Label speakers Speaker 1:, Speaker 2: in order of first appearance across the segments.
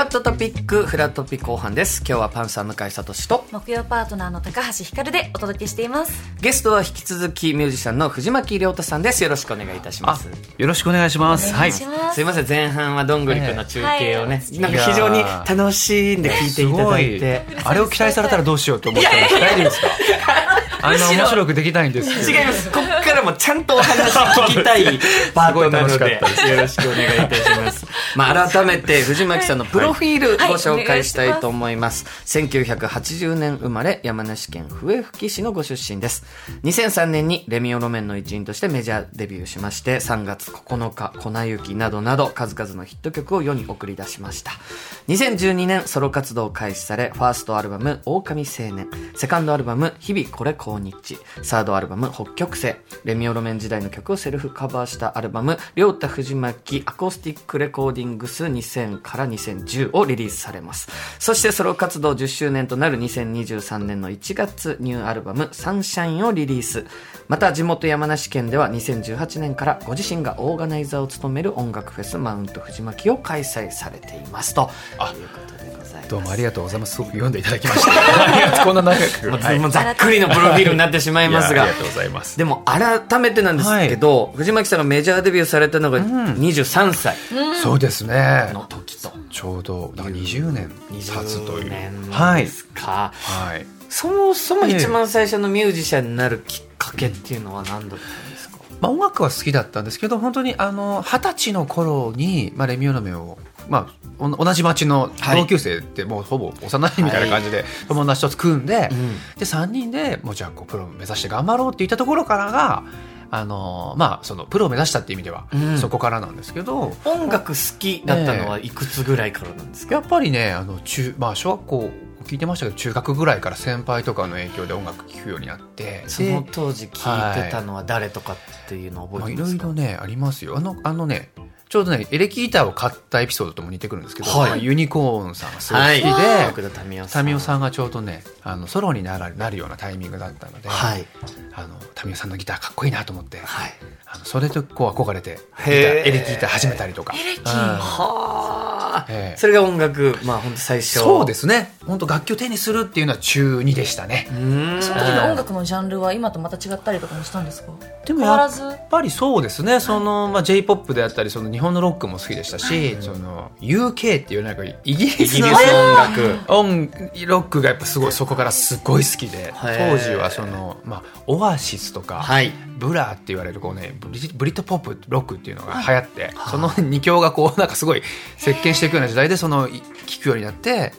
Speaker 1: ラ
Speaker 2: ットトピック、フラットピ後半です。今日はパンサー向井聡と、
Speaker 1: 木曜パートナーの高橋ひかるでお届けしています
Speaker 2: ゲストは引き続きミュージシャンの藤巻亮太さんです。よろしくお願いいたします。
Speaker 3: よろしくお願いします。
Speaker 1: お
Speaker 3: はい。
Speaker 1: す、
Speaker 2: すいません、前半はどんぐりくんの中継をね、
Speaker 1: ええ
Speaker 2: なんか非常に楽しんで聞いていただいて。
Speaker 3: あれを期待されたらどうしようと思ったんです大丈夫ですか？あんな面白くできないんですけど
Speaker 2: 違います。こっからもちゃんとお話聞きたいパートなので、
Speaker 3: 楽しかった
Speaker 2: よろしくお願いいたします。まあ、改めて藤巻さんのプロフィールご紹介したいと思います。1980年生まれ、山梨県笛吹市のご出身です。2003年にレミオロメンの一員としてメジャーデビューしまして、3月9日、粉雪などなど数々のヒット曲を世に送り出しました。2012年ソロ活動を開始され、ファーストアルバム、狼青年、セカンドアルバム、日々これ今日、サードアルバム、北極星、レミオロメン時代の曲をセルフカバーしたアルバム、 RYOTA FUJIMAKI Acoustic Recordings 2000から2010をリリースされます。そしてソロ活動10周年となる2023年の1月、ニューアルバム、 Sunshine をリリース。また、地元山梨県では2018年からご自身がオーガナイザーを務める音楽フェス、 Mount 藤巻を開催されています。ということでございます。
Speaker 3: どうもありがとうございます。すごく読んでいただきました。こんな長く。
Speaker 2: ざっくりのプロフィールになってしまいますが
Speaker 3: いやありがとうございます。
Speaker 2: でも改めてなんですけど、藤巻さんがメジャーデビューされたのが23歳
Speaker 3: そうですね。
Speaker 2: の時と、
Speaker 3: ちょうど、だから20年経つとい
Speaker 2: 20
Speaker 3: う。
Speaker 2: 年
Speaker 3: はい
Speaker 2: で。すか、
Speaker 3: はい。
Speaker 2: そもそも一番最初のミュージシャンになるきっかけっていうのは何だったんですか、
Speaker 3: まあ音楽は好きだったんですけど、本当にあの、二十歳の頃に、まあレミオロメンを、まあ、お同じ町の同級生ってもうほぼ幼いみたいな感じで友達と組んで、
Speaker 2: うん。
Speaker 3: で3人でもうじゃあこうプロを目指して頑張ろうって言ったところからがあのまあそのプロを目指したっていう意味では、
Speaker 2: うん。
Speaker 3: そこからなんですけど
Speaker 2: 音楽好きだったのはいくつぐらいからなんですか、
Speaker 3: やっぱりねあの中、まあ、小学校聞いてましたけど中学ぐらいから先輩とかの影響で音楽聴くようになって
Speaker 2: その当時聴いてたのは誰とかっていうのを覚え
Speaker 3: いろい
Speaker 2: てますか、
Speaker 3: ろねありますよ。あのあのねちょうどねエレキギターを買ったエピソードとも似てくるんですけど、
Speaker 2: はい。
Speaker 3: まあユニコーンさんがすご
Speaker 2: はい
Speaker 3: い好きで、
Speaker 2: 奥田民生さん
Speaker 3: 民生さんがちょうどねあのソロにならなるようなタイミングだったので、
Speaker 2: はい。
Speaker 3: あの民生さんのギターかっこいいなと思って、
Speaker 2: はい。
Speaker 3: あのそれとこう憧れてギター
Speaker 2: へー
Speaker 3: エレキギター始めたりとか。
Speaker 1: エレキ
Speaker 3: うん。
Speaker 2: はそれが音楽まあ本当最初。
Speaker 3: そうですね。本当楽器を手にするっていうのは中2でしたね。
Speaker 1: その時の音楽のジャンルは今とまた違ったりとかもしたんですか？
Speaker 3: でもやっぱりそうですね。その、まあ、j p o p であったりその日本のロックも好きでしたし、その UK っていうなんかイギリ
Speaker 2: ス
Speaker 3: スの、
Speaker 2: 音楽。
Speaker 3: 音ロックがやっぱすごいそこからすごい好きで
Speaker 2: ー
Speaker 3: 当時はその、まあ、オアシスとか、
Speaker 2: はい
Speaker 3: Blur って言われるこう、ね、ブリ Brit pop rock っていうのが流行って、その二強がこう なんかすごい席巻していくような時代でそのい聞くようになって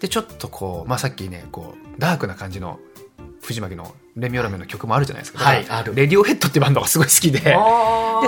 Speaker 3: でちょっとこう、まあ、さっきねこうダークな感じの藤巻のレミオロメンの曲もあるじゃないですか、
Speaker 2: はい。ある。
Speaker 3: Radiohead ってバンドがすごい好きでで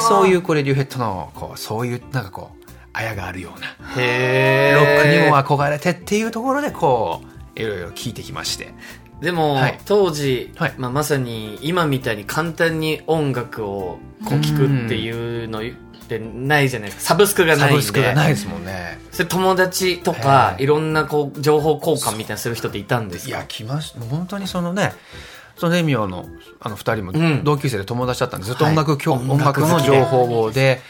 Speaker 3: そういうこうレディオヘッドのこうそういうなんかこうあやがあるようなロックにも憧れてっていうところでこういろいろ聞いてきまして
Speaker 2: でも、
Speaker 3: はい。
Speaker 2: 当時、
Speaker 3: はい。
Speaker 2: まあ、まさに今みたいに簡単に音楽をこう聞くっていうのってないじゃないですか。サブスクがないん
Speaker 3: ブスクがないですもんね。
Speaker 2: それ友達とかいろんなこう情報交換みたいなする人っていたんですか？
Speaker 3: いや来ました本当にそのねそのレミオのあの二人も
Speaker 2: うん。
Speaker 3: 同級生で友達だったんで、ずっと
Speaker 2: はい
Speaker 3: 音楽教、
Speaker 2: 音
Speaker 3: 音
Speaker 2: 楽
Speaker 3: の情報をで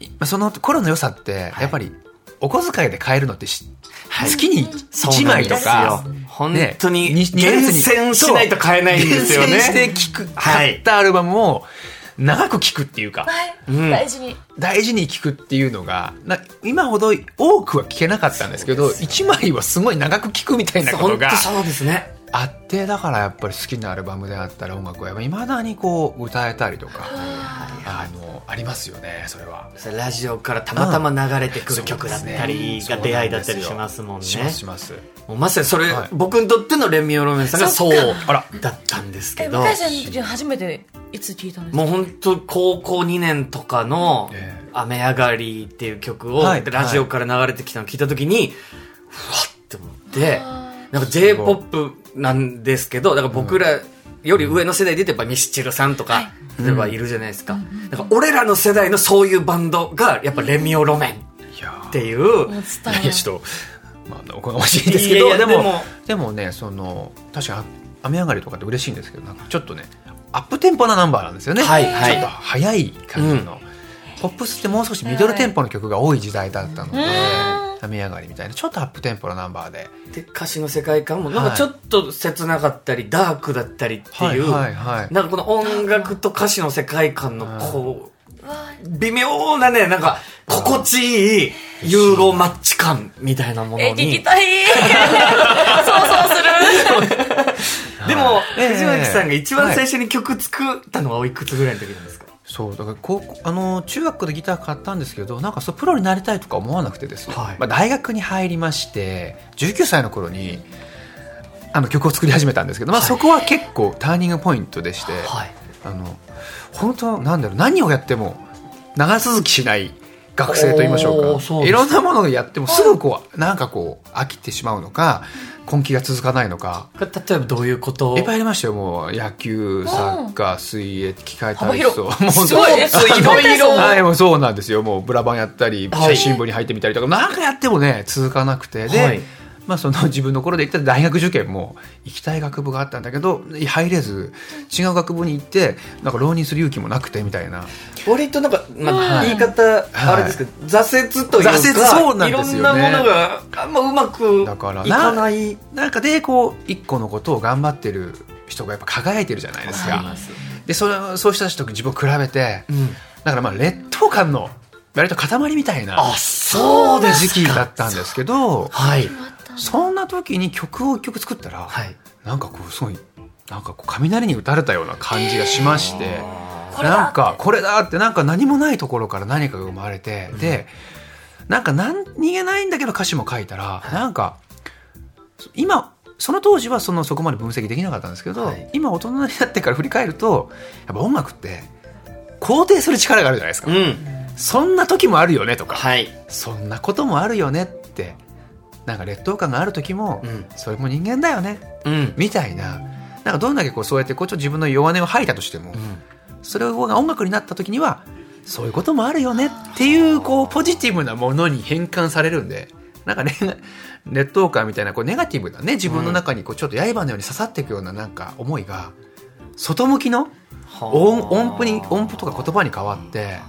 Speaker 3: い。その頃の良さって
Speaker 2: はい。
Speaker 3: やっぱりお小遣いで買えるのってし、
Speaker 2: はい
Speaker 3: 月に1枚とか、
Speaker 2: 本当に厳選しないと買えないんですよね。
Speaker 3: 厳選して聴く、
Speaker 2: はい
Speaker 3: 買ったアルバムを長く聴くっていうか、
Speaker 1: はい、
Speaker 2: うん。
Speaker 1: 大事に。
Speaker 3: 大事に聴くっていうのが、な今ほど多くは聴けなかったんですけど、1枚はすごい長く聴くみたいなことが
Speaker 2: 本当そうですね。
Speaker 3: あって、だからやっぱり好きなアルバムであったら音楽は未だにこう歌えたりとか、あの、ありますよね、それは。
Speaker 2: それラジオからたまたま流れてくる曲だったり
Speaker 3: うん
Speaker 2: が出会いだったりしますもんね。
Speaker 3: しますします。
Speaker 2: もうまさにそれ、
Speaker 3: はい。
Speaker 2: 僕にとってのレミオロメンさんがそう
Speaker 3: あら
Speaker 2: だったんです
Speaker 1: え、
Speaker 2: けど。
Speaker 1: 向井さんの時初めていつ聞いたんですか？
Speaker 2: もう本当高校2年とかの
Speaker 3: え「
Speaker 2: 雨上がり」っていう曲を
Speaker 3: はい。
Speaker 2: ラジオから流れてきたのを聞いた時にふわって思ってなんか j p o p なんですけどだから僕らより上の世代で言うとやっぱミスチルさんとか例えばいるじゃないですか。なんか俺らの世代のそういうバンドがやっぱレミオロメン
Speaker 3: いや
Speaker 2: っていう。
Speaker 3: いやちょっと、まあ、おこがましいですけど
Speaker 2: いやいや
Speaker 3: でも
Speaker 2: でも
Speaker 3: ねその確かに雨上がりとかって嬉しいんですけどなんかちょっとねアップテンポなナンバーなんですよね、
Speaker 2: はいはい。
Speaker 3: ちょっと速い感じの、ポップスってもう少しミドルテンポの曲が多い時代だったので、雨上がりみたいな。ちょっとアップテンポなナンバーで。
Speaker 2: で歌詞の世界観もなんかちょっと切なかったりダークだったりっていう、
Speaker 3: はいはいはい
Speaker 2: なんかこの音楽と歌詞の世界観のこう、微妙なね、なんか心地いいユーロマッチ感みたいなもの
Speaker 1: え、聞き
Speaker 2: に。
Speaker 1: たい。想像する。
Speaker 2: でも、
Speaker 3: ええ。
Speaker 2: 藤巻さんが一番最初に曲作ったのはおいくつぐらいの時なんですか、
Speaker 3: そうだから高校あの中学校でギター買ったんですけどなんかそうプロになりたいとか思わなくてですね、
Speaker 2: はい。
Speaker 3: まあ、大学に入りまして19歳の頃にあの曲を作り始めたんですけど、まあ、そこは結構ターニングポイントでして、
Speaker 2: はい。
Speaker 3: あの本当なんだろう何をやっても長続きしない学生と言いましょうか。いろんなものをやってもすぐこうなんかこう飽きてしまうのか根気が続かないのか。
Speaker 2: 例えばどういうこと？を
Speaker 3: いっぱいありましたよ。もう野球サッカー水泳機械体操もう
Speaker 1: すごいいろいろ
Speaker 3: はいもうそうなんですよ。もうブラバンやったり
Speaker 2: はい。
Speaker 3: 写真部に入ってみたりとか。なんかやってもね続かなくて。で、
Speaker 2: はい
Speaker 3: まあ、その自分の頃で言ったら大学受験も行きたい学部があったんだけど入れず違う学部に行ってなんか浪人する勇気もなくてみたいな。
Speaker 2: 割となんか、まあ、
Speaker 3: はい。
Speaker 2: 言い方、あれですけど、挫折というか、
Speaker 3: 挫折そうなんですよね。
Speaker 2: いろんなものがあんまうまく
Speaker 3: だから
Speaker 2: いかない。
Speaker 3: なんかでこう一個のことを頑張ってる人がやっぱ輝いてるじゃないですか。でそれそうした人と自分を比べて、
Speaker 2: うん。
Speaker 3: だからまあ劣等感の割と塊みたいな
Speaker 2: あ、そうです
Speaker 3: 時期だったんですけど
Speaker 2: はい。
Speaker 3: そんな時に曲を一曲作ったら、
Speaker 2: はい。
Speaker 3: なんかこうすごいなんかこう雷に打たれたような感じがしまして、
Speaker 1: これだ
Speaker 3: なんかこれだってなんか何もないところから何かが生まれて、でなんか何気ないんだけど歌詞も書いたら、なんか今その当時はそのそこまで分析できなかったんですけど、
Speaker 2: はい
Speaker 3: 今大人になってから振り返るとやっぱ音楽って肯定する力があるじゃないですか、
Speaker 2: うん。
Speaker 3: そんな時もあるよねとか、
Speaker 2: はい。
Speaker 3: そんなこともあるよねってなんか劣等感がある時も、
Speaker 2: うん。
Speaker 3: それも人間だよね。
Speaker 2: うん。
Speaker 3: みたいな。なんかどんだけこうそうやってこうちょっと自分の弱音を吐いたとしても、それが音楽になった時にはそういうこともあるよねっていうこうポジティブなものに変換されるんでなんかね 劣等感みたいなこうネガティブなね自分の中にこうちょっと刃のように刺さっていくようななんか思いが外向きの音音符に音符とか言葉に変わって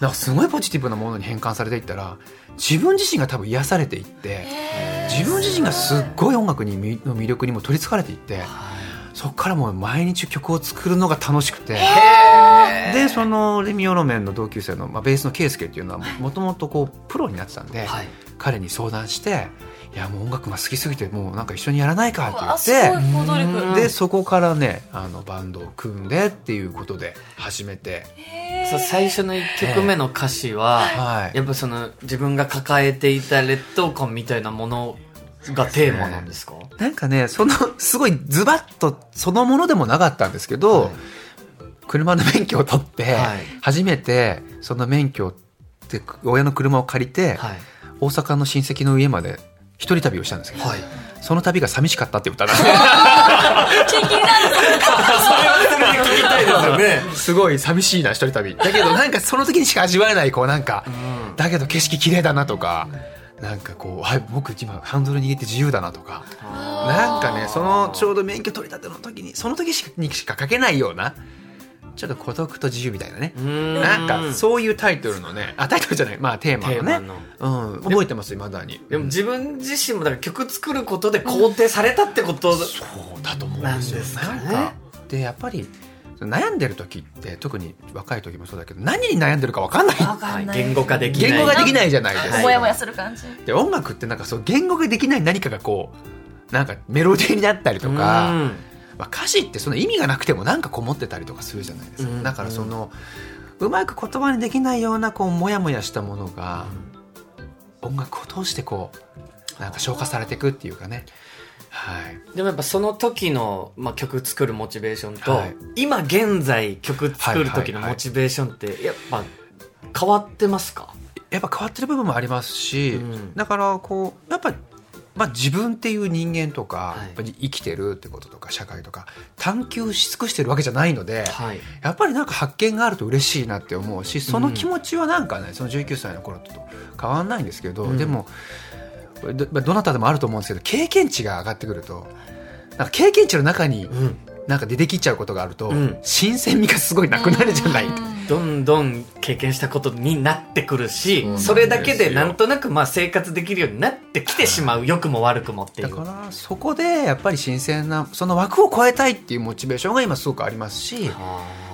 Speaker 3: なんかすごいポジティブなものに変換されていったら自分自身が多分癒されていって自分自身がすっごい音楽にみの魅力にも取りつかれていってそこからもう毎日曲を作るのが楽しくてでそのレミオロメンの同級生の、まあ、ベースのケイスケっていうのはもともとこうプロになってたんで、
Speaker 2: はい。
Speaker 3: 彼に相談して「いやもう音楽が好きすぎてもうなんか一緒にやらないか」って言って。でそこからねあのバンドを組んでっていうことで始めて、
Speaker 2: そう最初の1曲目の歌詞は、
Speaker 3: はい。
Speaker 2: やっぱその自分が抱えていた劣等感みたいなものがテーマなんですか？
Speaker 3: なんかねそのすごいズバッとそのものでもなかったんですけど、
Speaker 2: はい。
Speaker 3: 車の免許を取って、
Speaker 2: はい。
Speaker 3: 初めてその免許で親の車を借りて、
Speaker 2: はい。
Speaker 3: 大阪の親戚の家まで一人旅をしたんですけど、
Speaker 2: はい。
Speaker 3: その旅が寂しかったって歌なんで
Speaker 2: それはそれで聞きたいですよね。
Speaker 3: すごい寂しいな一人旅。だけどなんかその時にしか味わえないこうなんか、だけど景色綺麗だなとかなんかこうあ僕今ハンドル握って自由だなとかなんかねそのちょうど免許取り立ての時にその時しかにしか書けないようなちょっと孤独と自由みたいなね。なんかそういうタイトルのね。あタイトルじゃない。まあテーマのね。うん、覚えてますいまだに。
Speaker 2: でも自分自身もだから曲作ることで肯定されたってこと、
Speaker 3: そうだと思うんですよ。
Speaker 2: かね。
Speaker 3: なんかでやっぱり悩んでる時って特に若い時もそうだけど何に悩んでるか分かんない。
Speaker 1: わかんない。
Speaker 2: 言語化できない。
Speaker 3: 言語ができないじゃないですか、
Speaker 1: もやもやする感じ。
Speaker 3: で音楽ってなんかそう言語ができない何かがこうなんかメロディーになったりとか、
Speaker 2: うん
Speaker 3: まあ、歌詞ってその意味がなくてもなんかこもってたりとかするじゃないですか、
Speaker 2: うん。
Speaker 3: だからそのうまく言葉にできないようなこうモヤモヤしたものが、音楽を通してこうなんか消化されていくっていうかね。はい。
Speaker 2: でもやっぱその時の、まあ、曲作るモチベーションと、
Speaker 3: はい。
Speaker 2: 今現在曲作る時のモチベーションってやっぱ変わってますか、
Speaker 3: やっぱ変わってる部分もありますし、
Speaker 2: うん。
Speaker 3: だからこうやっぱまあ、自分っていう人間とか、
Speaker 2: はい。
Speaker 3: やっぱり生きてるってこととか社会とか探求し尽くしてるわけじゃないので、
Speaker 2: はい。
Speaker 3: やっぱりなんか発見があると嬉しいなって思うしその気持ちはなんかねその19歳の頃と変わんないんですけど、
Speaker 2: うん。
Speaker 3: でもどどなたでもあると思うんですけど経験値が上がってくるとなんか経験値の中に
Speaker 2: うん、
Speaker 3: なんか出てきちゃうことがあると、
Speaker 2: うん。
Speaker 3: 新鮮味がすごいなくなるじゃない、
Speaker 2: どんどん経験したことになってくるし
Speaker 3: そ
Speaker 2: れだけでなんとなくまあ生活できるようになってきてしまう良くも悪くもっていう。
Speaker 3: だからそこでやっぱり新鮮なその枠を超えたいっていうモチベーションが今すごくありますし
Speaker 2: は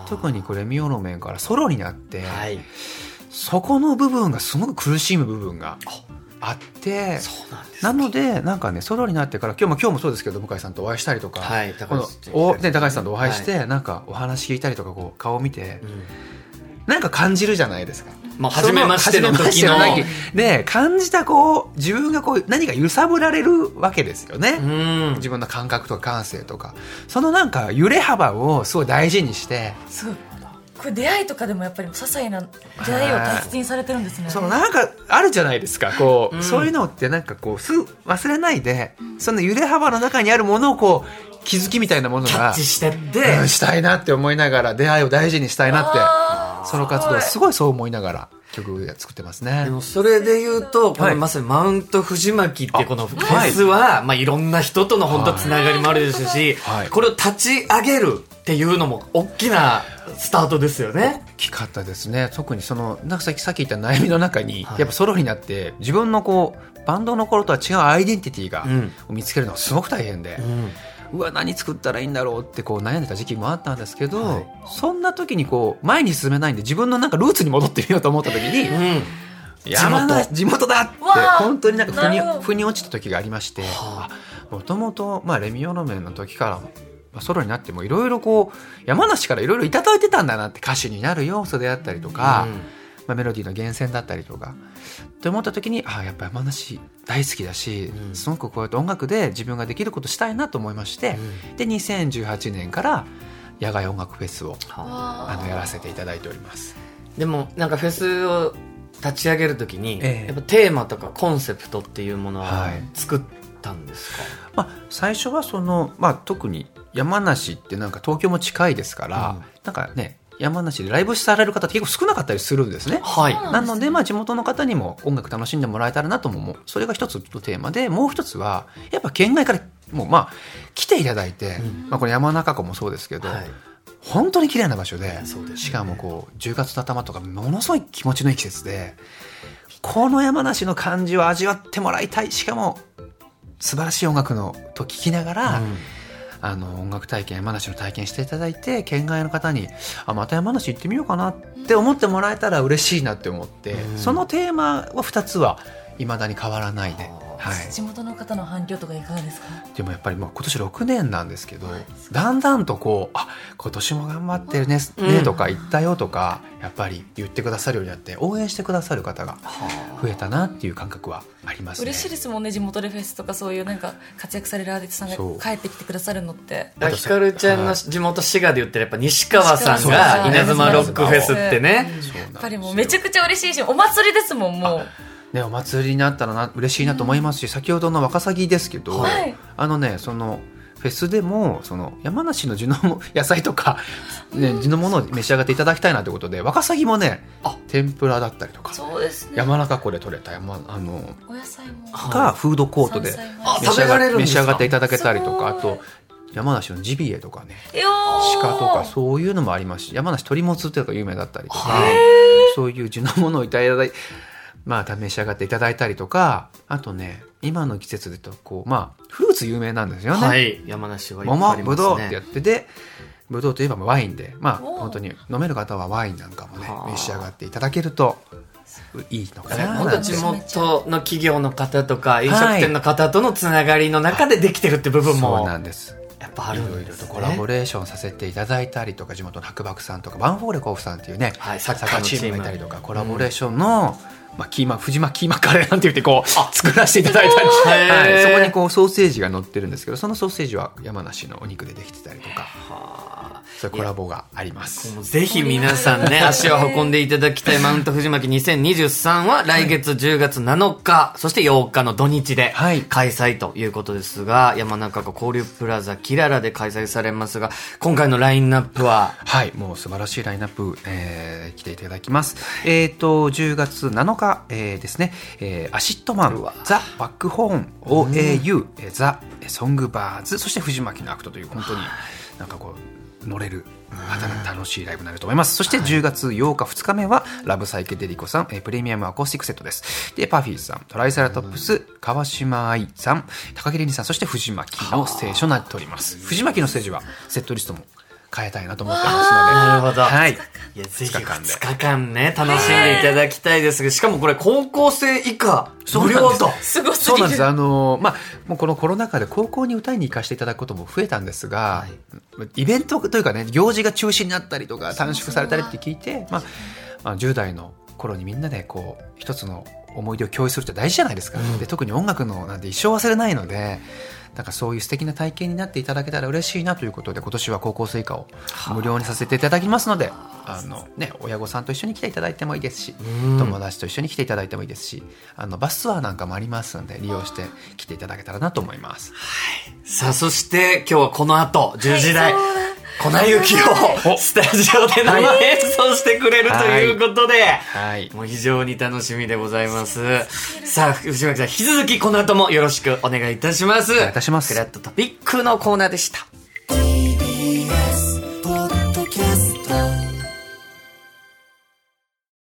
Speaker 2: あ。
Speaker 3: 特にこれミオの面からソロになって、
Speaker 2: はい。
Speaker 3: そこの部分がすごく苦しむ部分があって
Speaker 2: な
Speaker 3: のでなんかねソロになってから今日も今日もそうですけど向井さんとお会いしたりとか、
Speaker 2: はい高橋
Speaker 3: おね高橋さんとお会いして、なんかお話聞いたりとかこう顔を見て
Speaker 2: うん
Speaker 3: なんか感じるじゃないですか。
Speaker 2: まあ初めましての時
Speaker 3: そ
Speaker 2: の
Speaker 3: の時。で感じたこう自分がこう何か揺さぶられるわけですよね。
Speaker 2: うん。
Speaker 3: 自分の感覚とか感性とか。そのなんか揺れ幅をすごい大事にして。
Speaker 1: すごいこれ出会いとかでもやっぱり些細な出会いを大切にされてるんですね。
Speaker 3: そのなんかあるじゃないですか。こう、
Speaker 2: うん。
Speaker 3: そういうのってなんかこうすぐ忘れないでその揺れ幅の中にあるものをこう気づきみたいなものが
Speaker 2: キャッチしてって、
Speaker 3: うんしたいなって思いながら出会いを大事にしたいなって
Speaker 1: あー。
Speaker 3: その活動すごい。そう思いながら曲作ってますね。
Speaker 2: で。もそれで言うと、こ
Speaker 3: はい。
Speaker 2: のまさにマウント藤巻ってこのフェスは、まあいろんな人との本当つながりもあるですし、
Speaker 3: はい。
Speaker 2: これを立ち上げるっていうのも大きなスタートですよね。
Speaker 3: 大きかったですね。特にそのなんかさっきさっき言った悩みの中に、
Speaker 2: はい。
Speaker 3: やっぱソロになって自分のこうバンドの頃とは違うアイデンティティが、
Speaker 2: うん。
Speaker 3: を見つけるのがすごく大変で、
Speaker 2: うん。
Speaker 3: うわ何作ったらいいんだろうってこう悩んでた時期もあったんですけど、
Speaker 2: はい。
Speaker 3: そんな時にこう前に進めないんで自分のなんかルーツに戻ってみようと思った時に、
Speaker 2: うん。
Speaker 3: 山梨地元。だって本当になんか腑に腑に落ちた時がありまして
Speaker 2: は
Speaker 3: もともとレミオロメンの時からまあソロになってもいろいろこう山梨からいろいろいただいてたんだなって歌手になる要素であったりとか、まあ、メロディーの源泉だったりとか。って思った時にああやっぱ山梨大好きだし、
Speaker 2: うん。
Speaker 3: すごくこうやって音楽で自分ができることしたいなと思いまして、で2018年から野外音楽フェスをあ。のやらせていただいております。
Speaker 2: でもなんかフェスを立ち上げるときに、
Speaker 3: ええ。
Speaker 2: やっぱテーマとかコンセプトっていうものは
Speaker 3: はい。
Speaker 2: 作ったんですか、
Speaker 3: まあ、最初はその、まあ、特に山梨ってなんか東京も近いですから、
Speaker 2: うん。
Speaker 3: なんかね山梨でライブされる方って結構少なかったりするんですね。
Speaker 2: はい。
Speaker 3: なので、まあ、地元の方にも音楽楽しんでもらえたらなとも思う。それが一つのテーマで、もう一つは、やっぱ県外から、もうまあ、来ていただいて、
Speaker 2: うん
Speaker 3: まあ、これ山中湖もそうですけど、
Speaker 2: はい
Speaker 3: 本当に綺麗な場所で、
Speaker 2: そうですね
Speaker 3: しかもこう、10月の頭とか、ものすごい気持ちのいい季節で、この山梨の感じを味わってもらいたい。しかも、素晴らしい音楽のと聞きながら、
Speaker 2: うん
Speaker 3: あの音楽体験山梨の体験していただいて県外の方にあまた山梨行ってみようかなって思ってもらえたら嬉しいなって思って、
Speaker 2: うん。
Speaker 3: そのテーマは2つはいまだに変わらないで、はい、
Speaker 1: 地元の方の反響とかいかがですか？
Speaker 3: でもやっぱりもう今年6年なんですけど、だんだんとこうあ今年も頑張ってるね,、
Speaker 2: うん。
Speaker 3: ねとか言ったよとかやっぱり言ってくださるようになって応援してくださる方が増えたなっていう感覚はありますね。
Speaker 1: 嬉しいですもんね地元でフェスとかそういうなんか活躍されるアーティストさんが帰ってきてくださるのって。
Speaker 2: ひかるちゃんの地元滋賀で言ってるやっぱ西川さん
Speaker 1: 西
Speaker 2: が稲妻ロックフェスってね。
Speaker 1: やっぱりもうめちゃくちゃ嬉しいしお祭りですもんもう
Speaker 3: ね、お祭りになったらな嬉しいなと思いますし、先ほどのワカサギですけど、
Speaker 1: はい。
Speaker 3: あのねそのフェスでもその山梨の地のも 野菜とか、ね、地のものを召し上がっていただきたいなということでワカサギもね
Speaker 2: あ。
Speaker 3: 天ぷらだったりとか
Speaker 1: そうですね。
Speaker 3: 山中湖で採れた山あの
Speaker 1: お野菜も。
Speaker 2: はい。
Speaker 3: がフードコートで
Speaker 1: 山菜も。
Speaker 2: あ食べられるんですか？
Speaker 3: 召し上がっていただけたりとかあと山梨のジビエとかね鹿とかそういうのもありますし山梨鳥もつっていうのが有名だったりとか、
Speaker 2: はい
Speaker 3: そういう地のものをいただいまあ召し上がっていただいたりとかあとね今の季節でとこうまあフルーツ有名なんですよね、
Speaker 2: はい。山梨はいっぱいあ
Speaker 3: 桃
Speaker 2: ります
Speaker 3: ぶどうってや
Speaker 2: ね。
Speaker 3: ってでぶどうといえばワインでまあ本当に飲める方はワインなんかもね
Speaker 2: はあ。
Speaker 3: 召し上がっていただけるといいのかな。
Speaker 2: 本当地元の企業の方とか飲食店の方とのつながりの中でできてるって部分
Speaker 3: そう
Speaker 2: も
Speaker 3: なんです。
Speaker 2: やっぱある
Speaker 3: いろいろ。とコラボレーションさせていただいたりとか地元の白漠さんとかバンフォーレ甲府さんっていうね、
Speaker 2: はい
Speaker 3: サッカーチームがいたりとかコラボレーションのまあ、キーマ藤間キーマカレーなんて言ってこう作らせていただいたんです、
Speaker 2: へー
Speaker 3: はい、そこにこうソーセージが乗ってるんですけどそのソーセージは山梨のお肉でできてたりとか。そういうコラボがあります。
Speaker 2: ぜひ皆さんね、足を運んでいただきたいマウント藤巻2023は来月10月7日、そして8日の土日で
Speaker 3: はい。
Speaker 2: 開催ということですが、山中湖交流プラザキララで開催されますが、今回のラインナップは、
Speaker 3: はい、もう素晴らしいラインナップ、えー来ていただきます。えっ、と、10月7日、えーですね、えー ACIDMAN、ザ・バックホーン、OAU、えー The Songbards、そして藤巻のアクトという、本当になんかこう、乗れる、楽しいライブになると思います。そして10月8日、2日目は、 LOVE PSYCHEDELICO さん、えー Premium Acoustic Set です。で、 PUFFY さん、 TRICERATOPS、川嶋あいさん、高木玲里さん、そして藤巻のステージとなっております。藤巻のステージは、セットリストも変えたいなと思ってますので。
Speaker 2: なるほど
Speaker 3: はい。
Speaker 2: いや、ぜひ
Speaker 3: 二日間で
Speaker 2: 2日間ね、楽しんでいただきたいですが、しかもこれ高校生以下、無料と。
Speaker 1: すごすぎる
Speaker 3: そうなんです。あのまあ、もうこのコロナ禍で高校に歌いに行かせていただくことも増えたんですが、イベントというかね、行事が中止になったりとか、短縮されたりって聞いて、まあ、まあ、10代の頃にみんなでこう、一つの思い出を共有するって大事じゃないですか。で特に音楽のなんて一生忘れないので、なんかそういう素敵な体験になっていただけたら嬉しいなということで、今年は高校生以下を無料にさせていただきますので、あ。のね、親御さんと一緒に来ていただいてもいいですし、友達と一緒に来ていただいてもいいですし、あのバスツアーなんかもありますので、利用して来ていただけたらなと思います。
Speaker 2: さあ、そして今日はこの後、10時台、粉雪を
Speaker 3: お
Speaker 2: スタジオで生演奏してくれるということで、
Speaker 3: はい。
Speaker 2: もう非常に楽しみでございます。さあ、藤巻さん、引き続きこの後もよろしくお願いいたします。
Speaker 3: お願いいたします
Speaker 2: クラットトピックのコーナーでした。